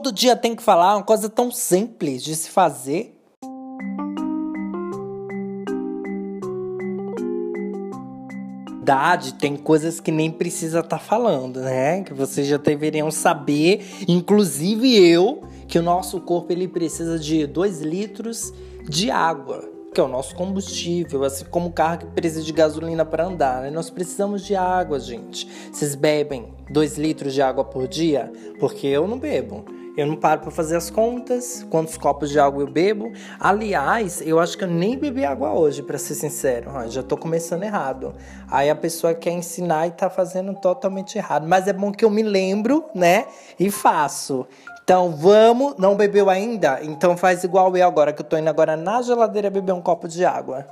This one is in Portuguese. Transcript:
todo dia tem que falar uma coisa tão simples de se fazer. Idade, tem coisas que nem precisa estar tá falando, né? Que vocês já deveriam saber, inclusive eu, que o nosso corpo ele precisa de 2 litros de água que é o nosso combustível, assim como o carro que precisa de gasolina para andar. Né? Nós precisamos de água, gente. Vocês bebem 2 litros de água por dia? Porque eu não bebo. Eu não paro para fazer as contas, quantos copos de água eu bebo. Aliás, eu acho que eu nem bebi água hoje, para ser sincero. Já tô começando errado. Aí a pessoa quer ensinar e tá fazendo totalmente errado. Mas é bom que eu me lembro, né? E faço. Então vamos, não bebeu ainda? Então faz igual eu agora, que eu tô indo agora na geladeira beber um copo de água.